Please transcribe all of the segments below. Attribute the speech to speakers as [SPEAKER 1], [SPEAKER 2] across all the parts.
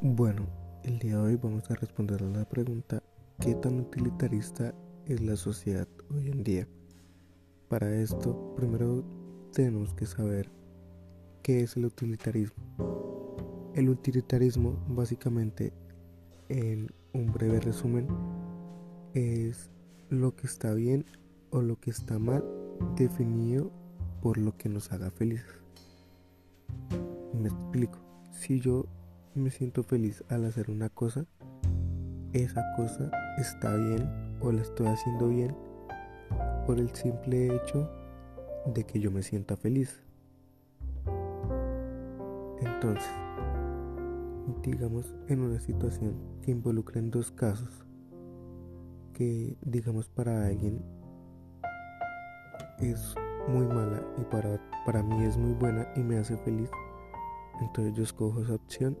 [SPEAKER 1] Bueno, el día de hoy vamos a responder a la pregunta ¿qué tan utilitarista es la sociedad hoy en día? Para esto, primero tenemos que saber qué es el utilitarismo. El utilitarismo, básicamente, en un breve resumen, es lo que está bien o lo que está mal definido por lo que nos haga felices. Me explico. Si yo me siento feliz al hacer una cosa, esa cosa está bien o la estoy haciendo bien por el simple hecho de que yo me sienta feliz. Entonces, digamos en una situación que involucre en dos casos, que digamos para alguien es muy mala y para, para mí es muy buena y me hace feliz, entonces yo escojo esa opción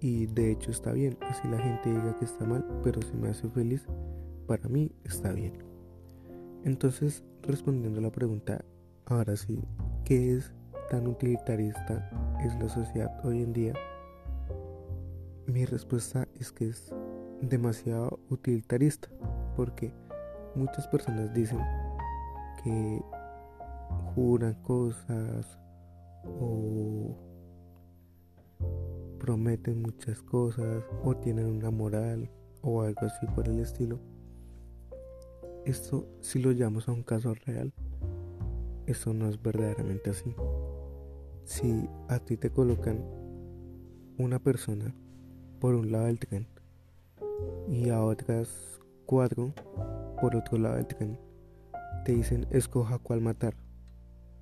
[SPEAKER 1] y de hecho está bien, así la gente diga que está mal, pero si me hace feliz, para mí está bien. Entonces, respondiendo a la pregunta, ahora sí, ¿qué es tan utilitarista es la sociedad hoy en día? Mi respuesta es que es demasiado utilitarista, porque muchas personas dicen que juran cosas o prometen muchas cosas o tienen una moral o algo así por el estilo. Esto si lo llamamos a un caso real, eso no es verdaderamente así. Si a ti te colocan una persona por un lado del tren y a otras cuatro por otro lado del tren, te dicen escoja cuál matar.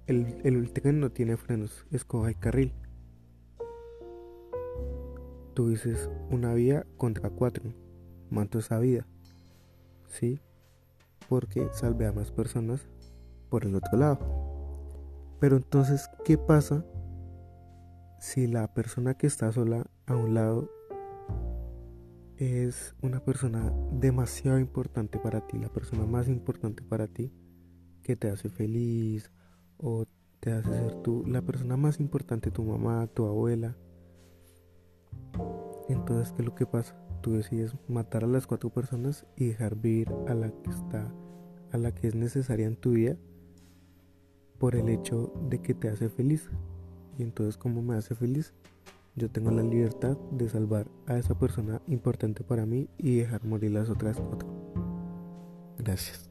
[SPEAKER 1] El, el tren no tiene frenos, escoja el carril tú dices una vía contra cuatro, mato esa vida, ¿sí? Porque salve a más personas por el otro lado. Pero entonces, ¿qué pasa si la persona que está sola a un lado es una persona demasiado importante para ti, la persona más importante para ti, que te hace feliz o te hace ser tú la persona más importante, tu mamá, tu abuela? Entonces, ¿qué es lo que pasa? Tú decides matar a las cuatro personas y dejar vivir a la que está, a la que es necesaria en tu vida por el hecho de que te hace feliz. Y entonces, ¿cómo me hace feliz? Yo tengo la libertad de salvar a esa persona importante para mí y dejar morir las otras cuatro. Gracias.